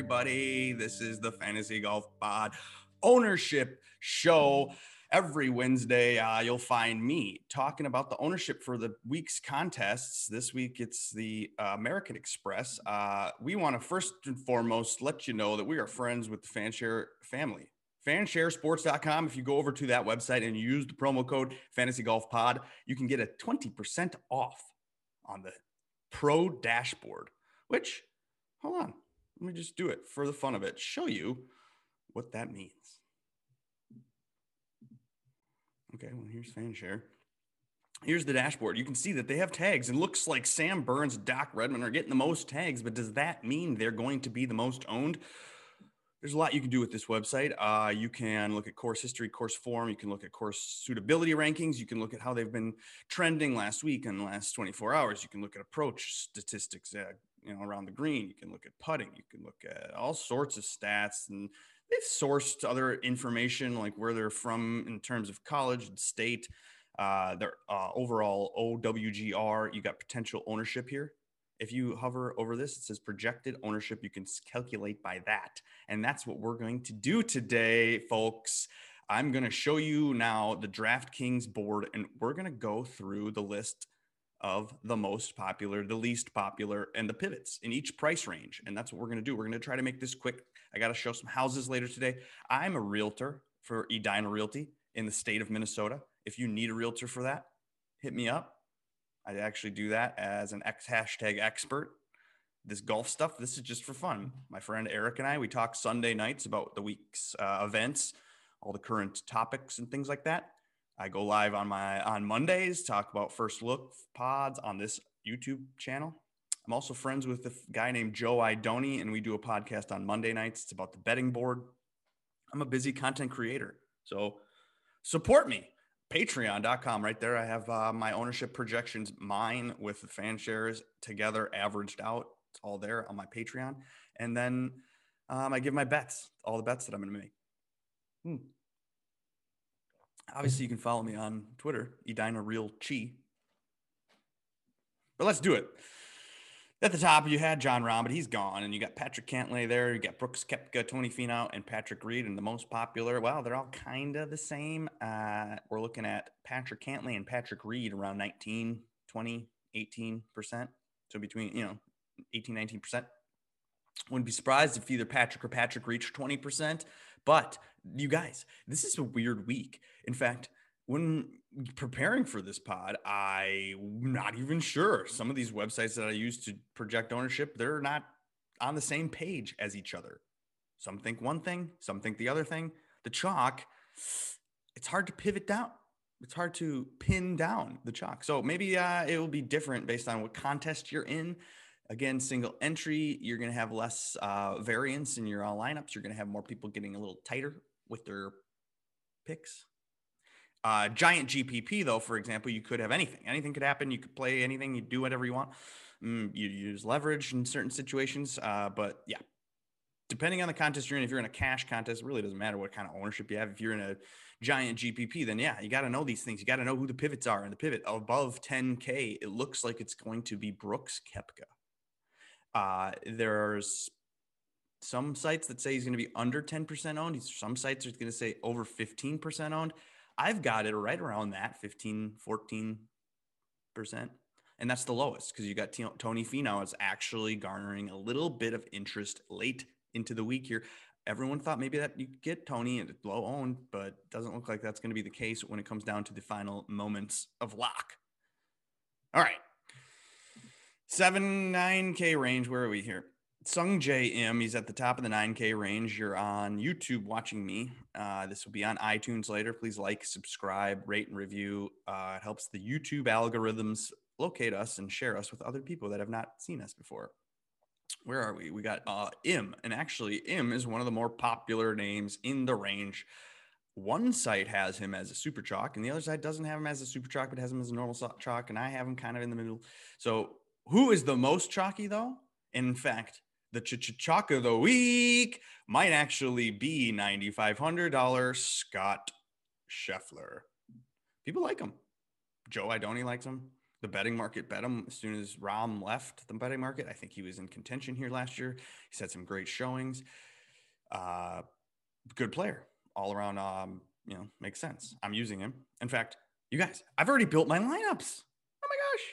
Everybody. This is the Fantasy Golf Pod ownership show. Every Wednesday, uh, you'll find me talking about the ownership for the week's contests. This week, it's the uh, American Express. Uh, we want to first and foremost let you know that we are friends with the Fanshare family. Fansharesports.com. If you go over to that website and use the promo code Fantasy Golf Pod, you can get a 20% off on the Pro Dashboard, which hold on. Let me just do it for the fun of it. Show you what that means. Okay, well, here's FanShare. Here's the dashboard. You can see that they have tags. It looks like Sam Burns, Doc Redman are getting the most tags, but does that mean they're going to be the most owned? There's a lot you can do with this website. Uh, you can look at course history, course form. You can look at course suitability rankings. You can look at how they've been trending last week and last 24 hours. You can look at approach statistics, uh, you know, around the green. You can look at putting. You can look at all sorts of stats, and they've sourced other information like where they're from in terms of college and state. Uh, their uh, overall OWGR. You got potential ownership here. If you hover over this, it says projected ownership. You can calculate by that, and that's what we're going to do today, folks. I'm going to show you now the DraftKings board, and we're going to go through the list of the most popular, the least popular, and the pivots in each price range. And that's what we're going to do. We're going to try to make this quick. I got to show some houses later today. I'm a realtor for Edina Realty in the state of Minnesota. If you need a realtor for that, hit me up. I actually do that as an X hashtag expert. This golf stuff, this is just for fun. My friend Eric and I, we talk Sunday nights about the week's uh, events, all the current topics and things like that. I go live on my on Mondays, talk about first look pods on this YouTube channel. I'm also friends with a guy named Joe Idoni, and we do a podcast on Monday nights. It's about the betting board. I'm a busy content creator, so support me. Patreon.com, right there. I have uh, my ownership projections, mine with the fan shares together, averaged out. It's all there on my Patreon, and then um, I give my bets, all the bets that I'm going to make. Hmm obviously you can follow me on Twitter, Edina Real Chi. But let's do it. At the top, you had Jon Rahm, but he's gone. And you got Patrick Cantlay there. You got Brooks Koepka, Tony Finau, and Patrick Reed. And the most popular, well, they're all kind of the same. Uh, we're looking at Patrick Cantlay and Patrick Reed around 19, 20, 18%. So between, you know, 18, 19%. Wouldn't be surprised if either Patrick or Patrick reached 20%. But you guys, this is a weird week. In fact, when preparing for this pod, I'm not even sure. Some of these websites that I use to project ownership, they're not on the same page as each other. Some think one thing, some think the other thing. The chalk, it's hard to pivot down. It's hard to pin down the chalk. So maybe uh, it will be different based on what contest you're in. Again, single entry, you're going to have less uh, variance in your uh, lineups. You're going to have more people getting a little tighter with their picks. Uh, giant GPP, though, for example, you could have anything. Anything could happen. You could play anything. You do whatever you want. Mm, you use leverage in certain situations. Uh, but yeah, depending on the contest you're in, if you're in a cash contest, it really doesn't matter what kind of ownership you have. If you're in a giant GPP, then yeah, you got to know these things. You got to know who the pivots are. And the pivot above 10K, it looks like it's going to be Brooks Koepka. Uh, there's some sites that say he's going to be under 10% owned. Some sites are going to say over 15% owned. I've got it right around that 15, 14%. And that's the lowest because you got Tony Finau is actually garnering a little bit of interest late into the week here. Everyone thought maybe that you get Tony at low owned, but doesn't look like that's going to be the case when it comes down to the final moments of lock. All right. Seven, 9K range. Where are we here? Sungjae Im, he's at the top of the 9K range. You're on YouTube watching me. Uh, this will be on iTunes later. Please like, subscribe, rate, and review. Uh, it helps the YouTube algorithms locate us and share us with other people that have not seen us before. Where are we? We got uh, Im, and actually, Im is one of the more popular names in the range. One site has him as a super chalk, and the other side doesn't have him as a super chalk, but has him as a normal chalk. And I have him kind of in the middle. So, who is the most chalky though? In fact, the ch chalk of the week might actually be $9,500 Scott Scheffler. People like him. Joe Idoni likes him. The betting market bet him as soon as Rahm left the betting market. I think he was in contention here last year. He's had some great showings. Uh, good player all around. Um, you know, makes sense. I'm using him. In fact, you guys, I've already built my lineups. Oh my gosh.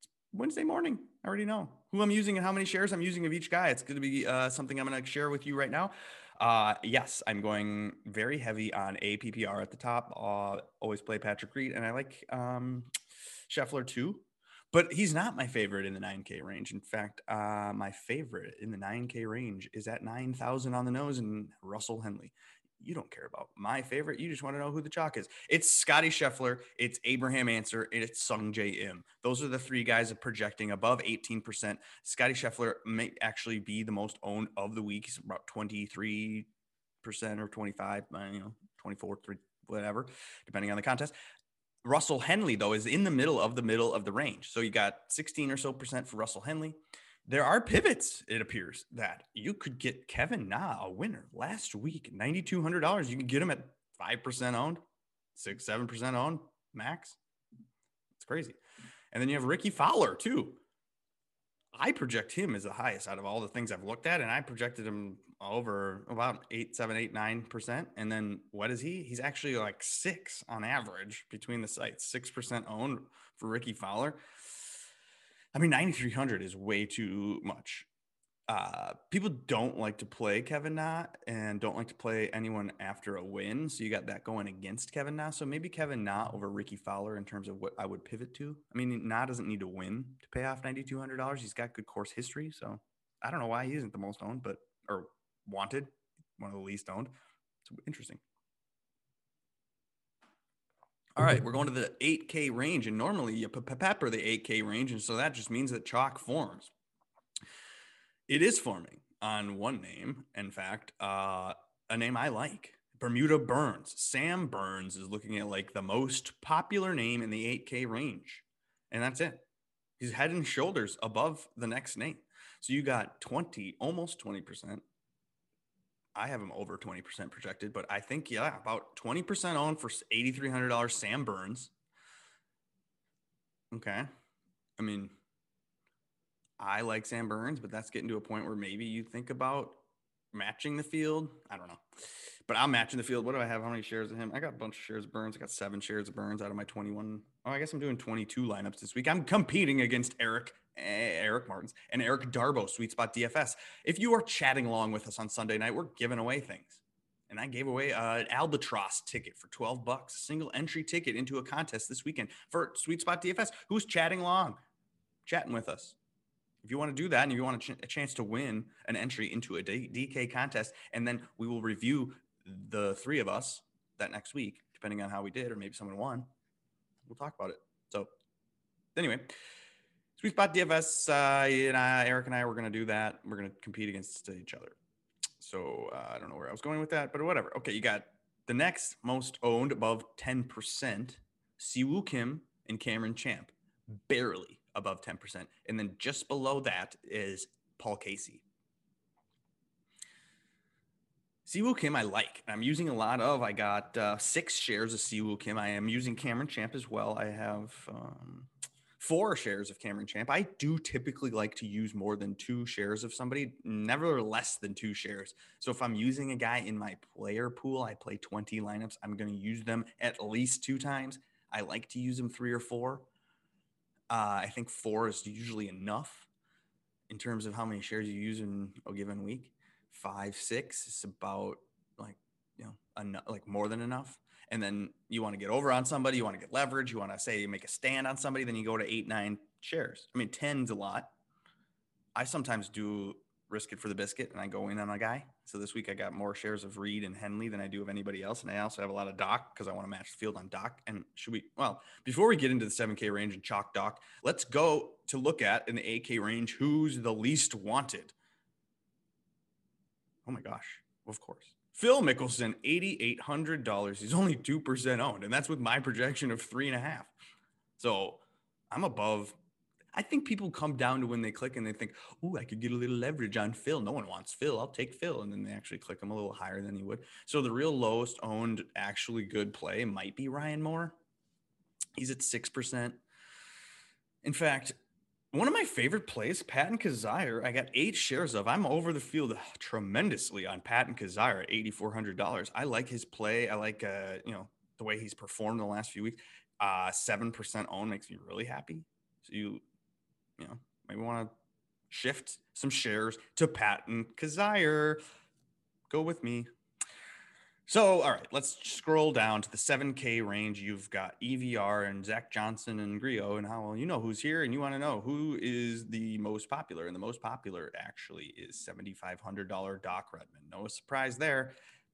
It's Wednesday morning. I already know who I'm using and how many shares I'm using of each guy. It's going to be uh, something I'm going to share with you right now. Uh, yes, I'm going very heavy on APPR at the top. Uh, always play Patrick Reed, and I like um, Scheffler too, but he's not my favorite in the 9K range. In fact, uh, my favorite in the 9K range is at 9,000 on the nose and Russell Henley you don't care about my favorite. You just want to know who the chalk is. It's Scotty Scheffler, it's Abraham Ancer, and it's Sungjae Im. Those are the three guys projecting above 18%. Scotty Scheffler may actually be the most owned of the week. He's about 23% or 25, uh, you know, 24, 3, whatever, depending on the contest. Russell Henley, though, is in the middle of the middle of the range. So you got 16 or so percent for Russell Henley there are pivots, it appears, that you could get Kevin Na a winner last week, $9,200. You can get him at 5% owned, 6 7% owned max. It's crazy. And then you have Rickie Fowler, too. I project him as the highest out of all the things I've looked at, and I projected him over about eight, seven, eight, nine percent. And then what is he? He's actually like six on average between the sites, six percent owned for Rickie Fowler. I mean, 9,300 is way too much. Uh, people don't like to play Kevin Na and don't like to play anyone after a win. So you got that going against Kevin Na. So maybe Kevin Na over Rickie Fowler in terms of what I would pivot to. I mean, Na doesn't need to win to pay off $9,200. He's got good course history. So I don't know why he isn't the most owned, but or wanted, one of the least owned. It's interesting. All right, we're going to the 8K range, and normally you pepper the 8K range, and so that just means that chalk forms. It is forming on one name. In fact, uh, a name I like, Bermuda Burns. Sam Burns is looking at like the most popular name in the 8K range, and that's it. He's head and shoulders above the next name. So you got 20, almost 20% I have him over 20% projected, but I think, yeah, about 20% on for $8,300 Sam Burns. Okay. I mean, I like Sam Burns, but that's getting to a point where maybe you think about matching the field. I don't know. But I'm matching the field. What do I have? How many shares of him? I got a bunch of shares of Burns. I got seven shares of Burns out of my 21. Oh, I guess I'm doing 22 lineups this week. I'm competing against Eric Eric Martins and Eric Darbo, Sweet Spot DFS. If you are chatting along with us on Sunday night, we're giving away things. And I gave away uh, an albatross ticket for 12 bucks, a single entry ticket into a contest this weekend for Sweet Spot DFS. Who's chatting along, chatting with us? If you want to do that and you want a, ch- a chance to win an entry into a D- DK contest, and then we will review the three of us that next week, depending on how we did, or maybe someone won, we'll talk about it. So, anyway, Sweet Spot DFS, uh, and I, Eric and I, we're going to do that. We're going to compete against each other. So uh, I don't know where I was going with that, but whatever. Okay, you got the next most owned above 10%, Siwoo Kim and Cameron Champ, barely above 10%. And then just below that is Paul Casey. Siwoo Kim, I like. I'm using a lot of. I got uh, six shares of Siwoo Kim. I am using Cameron Champ as well. I have um, four shares of Cameron Champ. I do typically like to use more than two shares of somebody, never less than two shares. So if I'm using a guy in my player pool, I play 20 lineups, I'm going to use them at least two times. I like to use them three or four. Uh, I think four is usually enough in terms of how many shares you use in a given week. Five, six is about like, you know, enough, like more than enough and then you want to get over on somebody, you want to get leverage, you want to say you make a stand on somebody, then you go to eight, nine shares. I mean, 10's a lot. I sometimes do risk it for the biscuit and I go in on a guy. So this week I got more shares of Reed and Henley than I do of anybody else. And I also have a lot of Doc because I want to match the field on Doc. And should we, well, before we get into the 7K range and chalk Doc, let's go to look at in the 8K range who's the least wanted. Oh my gosh, of course. Phil Mickelson, $8,800. He's only 2% owned, and that's with my projection of three and a half. So I'm above. I think people come down to when they click and they think, oh, I could get a little leverage on Phil. No one wants Phil. I'll take Phil. And then they actually click him a little higher than he would. So the real lowest owned, actually good play might be Ryan Moore. He's at 6%. In fact, one of my favorite plays, Patton Kizzire, I got eight shares of. I'm over the field tremendously on Patton Kizzire at $8,400. I like his play. I like, uh, you know, the way he's performed the last few weeks. Uh, 7% own makes me really happy. So you, you know, maybe want to shift some shares to Patton Kizzire. Go with me. So, all right, let's scroll down to the 7K range. You've got EVR and Zach Johnson and Grillo and how well you know who's here, and you want to know who is the most popular. And the most popular actually is $7,500 Doc Redman. No surprise there.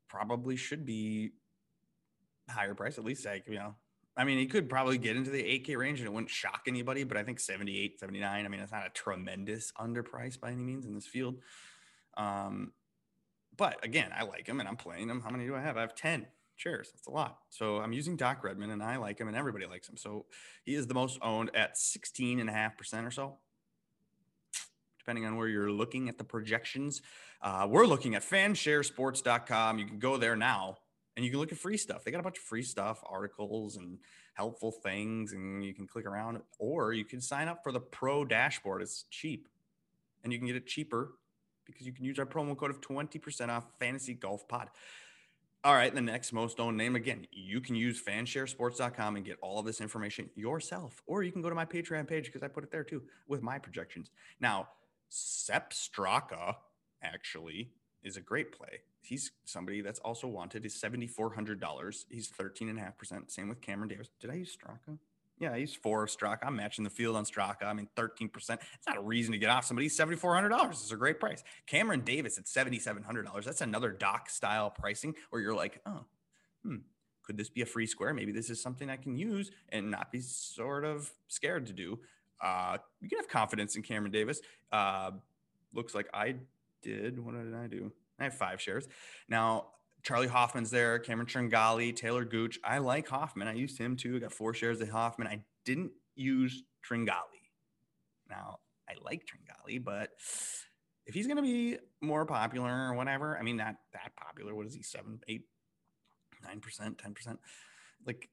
Probably should be higher price, at least like, you know, I mean, he could probably get into the 8K range and it wouldn't shock anybody, but I think 78, 79, I mean, it's not a tremendous underprice by any means in this field. Um, but again, I like him and I'm playing him. How many do I have? I have 10 shares. That's a lot. So I'm using Doc Redman and I like him and everybody likes him. So he is the most owned at 16 and a half percent or so. Depending on where you're looking at the projections, uh, we're looking at fansharesports.com. You can go there now and you can look at free stuff. They got a bunch of free stuff, articles and helpful things, and you can click around, or you can sign up for the pro dashboard. It's cheap and you can get it cheaper because you can use our promo code of 20% off fantasy golf pod. All right, the next most owned name again, you can use fansharesports.com and get all of this information yourself, or you can go to my Patreon page because I put it there too with my projections. Now, Sepp Straka actually is a great play. He's somebody that's also wanted. Is $7,400. He's 13.5%. Same with Cameron Davis. Did I use Straka? Yeah, he's four Straka. I'm matching the field on Straka. I mean, 13%. It's not a reason to get off somebody. $7,400. It's a great price. Cameron Davis at $7,700. That's another doc style pricing where you're like, oh, hmm, could this be a free square? Maybe this is something I can use and not be sort of scared to do. Uh, you can have confidence in Cameron Davis. Uh, looks like I did. What did I do? I have five shares. Now, Charley Hoffman's there, Cameron Tringale, Taylor Gooch. I like Hoffman. I used him too. I got four shares of Hoffman. I didn't use Tringale. Now, I like Tringale, but if he's going to be more popular or whatever, I mean, not that popular. What is he? Seven, eight, nine percent, ten percent. Like,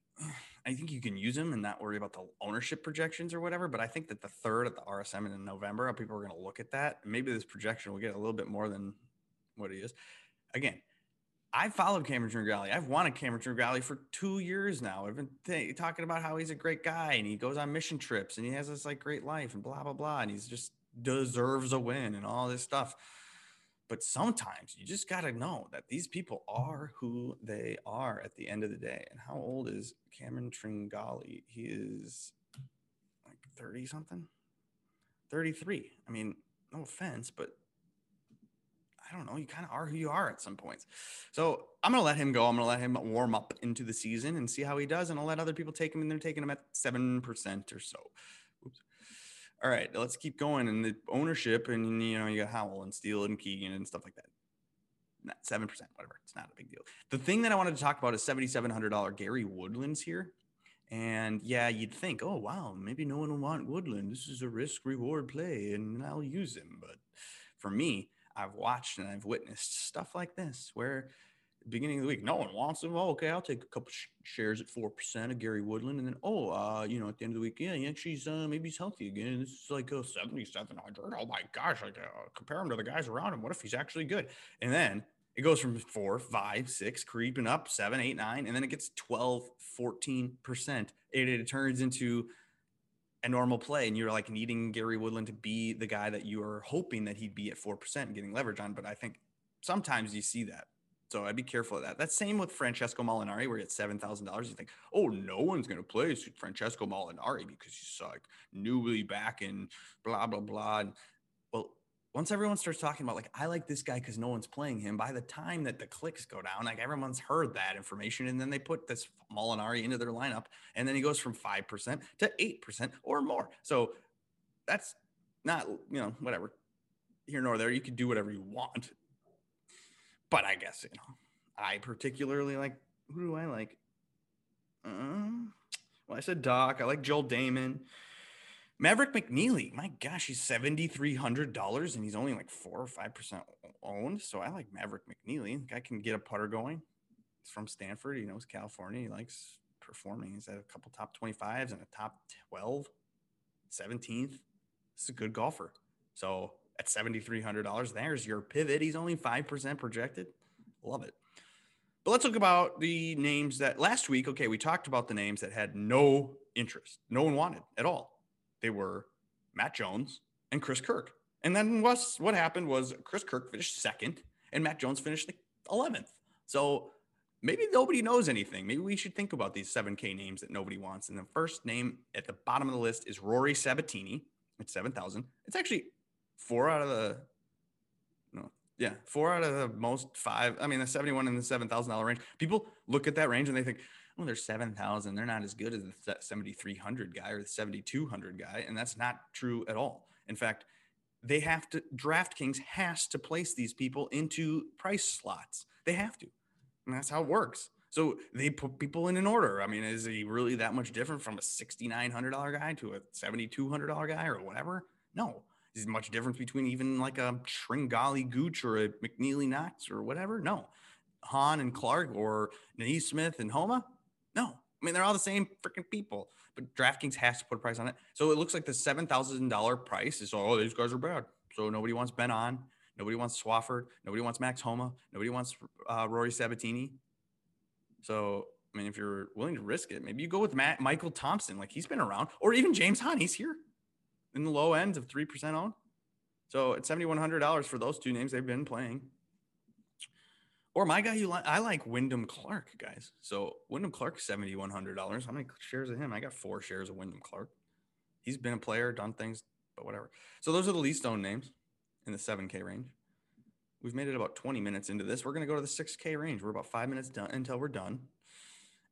I think you can use him and not worry about the ownership projections or whatever. But I think that the third at the RSM in November, people are going to look at that. Maybe this projection will get a little bit more than what he is. Again, I followed Cameron Tringale. I've wanted Cameron Tringale for two years now. I've been th- talking about how he's a great guy and he goes on mission trips and he has this like great life and blah blah blah and he's just deserves a win and all this stuff. But sometimes you just got to know that these people are who they are at the end of the day. And how old is Cameron Tringale? He is like 30 something, 33. I mean, no offense, but I don't know. You kind of are who you are at some points. So I'm going to let him go. I'm going to let him warm up into the season and see how he does. And I'll let other people take him and they're taking him at 7% or so. Oops. All right, let's keep going. And the ownership, and you know, you got Howell and Steele and Keegan and stuff like that. Not 7%, whatever. It's not a big deal. The thing that I wanted to talk about is $7,700 Gary Woodlands here. And yeah, you'd think, oh, wow, maybe no one will want Woodland. This is a risk reward play and I'll use him. But for me, I've watched and I've witnessed stuff like this where beginning of the week, no one wants him. Oh, okay, I'll take a couple sh- shares at four percent of Gary Woodland, and then oh, uh, you know, at the end of the week, yeah, yeah, she's uh, maybe he's healthy again. This is like a seventy-seven hundred. Oh my gosh, like uh, compare him to the guys around him. What if he's actually good? And then it goes from four, five, six, creeping up, seven, eight, nine, and then it gets 12, 14 percent. It, it turns into a normal play and you're like needing Gary Woodland to be the guy that you are hoping that he'd be at 4% and getting leverage on. But I think sometimes you see that. So I'd be careful of that. That's same with Francesco Molinari, where seven thousand dollars. You think, oh, no one's gonna play Francesco Molinari because he's like newly back and blah blah blah. And, once everyone starts talking about like I like this guy because no one's playing him, by the time that the clicks go down, like everyone's heard that information, and then they put this Molinari into their lineup, and then he goes from five percent to eight percent or more. So that's not you know whatever here nor there. You can do whatever you want, but I guess you know I particularly like who do I like? Uh, well, I said Doc. I like Joel Dahmen. Maverick McNealy, my gosh, he's seventy three hundred dollars, and he's only like four or five percent owned. So I like Maverick McNealy. Guy can get a putter going. He's from Stanford. He knows California. He likes performing. He's had a couple top twenty fives and a top twelve 17th. It's a good golfer. So at $7,300, there's your pivot. He's only 5% projected. Love it. But let's talk about the names that last week, okay, we talked about the names that had no interest, no one wanted at all. They were Matt Jones and Chris Kirk. And then what happened was Chris Kirk finished second and Matt Jones finished 11th. So maybe nobody knows anything. Maybe we should think about these 7K names that nobody wants. And the first name at the bottom of the list is Rory Sabatini at 7,000. It's actually four out of the no, yeah, four out of the most five. I mean, the 71 and the $7,000 range. People look at that range and they think, oh, they're 7,000. They're not as good as the 7,300 guy or the 7,200 guy. And that's not true at all. In fact, they have to, DraftKings has to place these people into price slots. They have to. And that's how it works. So they put people in an order. I mean, is he really that much different from a $6,900 guy to a $7,200 guy or whatever? No is much difference between even like a Tringale Gooch or a McNealy Knox or whatever? No. Hahn and Clark or NeSmith and Homa? No. I mean, they're all the same freaking people, but DraftKings has to put a price on it. So it looks like the $7,000 price is, oh, these guys are bad. So nobody wants Ben An. Nobody wants Swafford. Nobody wants Max Homa. Nobody wants uh, Rory Sabatini. So, I mean, if you're willing to risk it, maybe you go with Matt Michael Thompson. Like he's been around, or even James Hahn. He's here in the low ends of 3% owned. So at $7,100 for those two names, they've been playing. Or my guy, you like, I like Wyndham Clark, guys. So Wyndham Clark, $7,100. How many shares of him? I got four shares of Wyndham Clark. He's been a player, done things, but whatever. So those are the least owned names in the 7K range. We've made it about 20 minutes into this. We're to go to the 6K range. We're about five minutes done until we're done.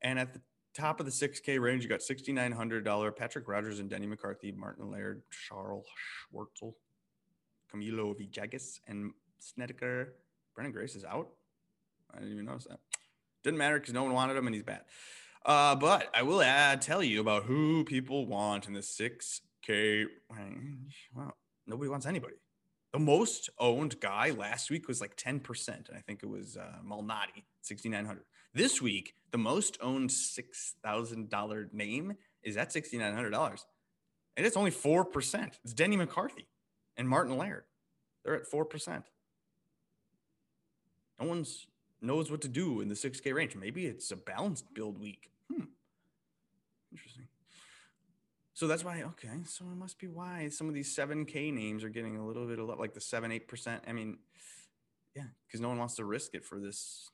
And at the top of the 6K range, you got $6,900 Patrick Rodgers and Denny McCarthy, Martin Laird, Charles Schwartzel, Camilo Villegas, and Snedeker. Branden Grace is out. I didn't even notice that. Didn't matter because no one wanted him and he's bad. Uh, but I will add, tell you about who people want in the 6K range. Well, nobody wants anybody. The most owned guy last week was like 10%. And I think it was uh, Malnati, 6,900. This week, the most owned $6,000 name is at $6,900. And it's only 4%. It's Denny McCarthy and Martin Laird. They're at 4%. No one's knows what to do in the 6K range. Maybe it's a balanced build week. Hmm. Interesting. So that's why, okay. So it must be why some of these 7K names are getting a little bit of like the 7 8%. I mean, yeah, because no one wants to risk it for this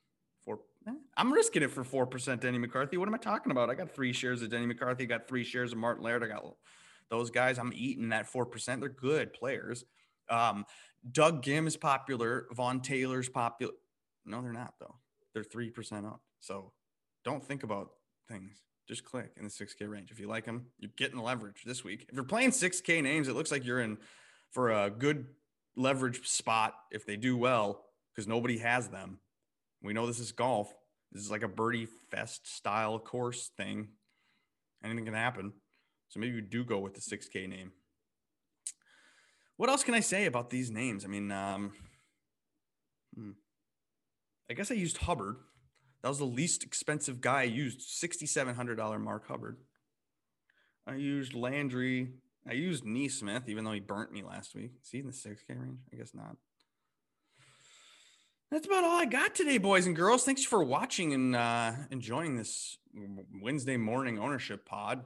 Four. Eh, I'm risking it for four percent. Denny McCarthy. What am I talking about? I got three shares of Denny McCarthy. I got three shares of Martin Laird. I got those guys. I'm eating that four percent. They're good players. Um, Doug Ghim is popular. Vaughn Taylor's popular. No, they're not though. They're three percent up. So don't think about things. Just click in the 6K range. If you like them, you're getting leverage this week. If you're playing 6K names, it looks like you're in for a good leverage spot if they do well because nobody has them. We know this is golf. This is like a birdie fest style course thing. Anything can happen. So maybe you do go with the 6K name. What else can I say about these names? I mean, um, hmm. I guess I used Hubbard. That was the least expensive guy I used. $6,700 Mark Hubbard. I used Landry. I used NeSmith, even though he burnt me last week. Is he in the 6K range? I guess not. That's about all I got today, boys and girls. Thanks for watching and uh, enjoying this Wednesday morning ownership pod.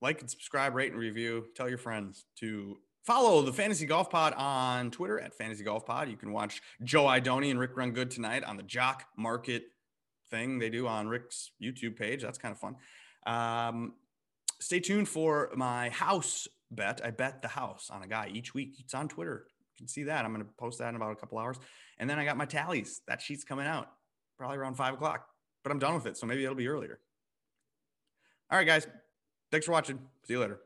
Like and subscribe, rate and review. Tell your friends to follow the Fantasy Golf Pod on Twitter at Fantasy Golf Pod. You can watch Joe Idoni and Rick Run Good tonight on the Jock Market thing they do on Rick's YouTube page. That's kind of fun. Um, stay tuned for my house bet. I bet the house on a guy each week. It's on Twitter. You can see that. I'm going to post that in about a couple hours. And then I got my tallies. That sheet's coming out probably around five o'clock, but I'm done with it. So maybe it'll be earlier. All right, guys. Thanks for watching. See you later.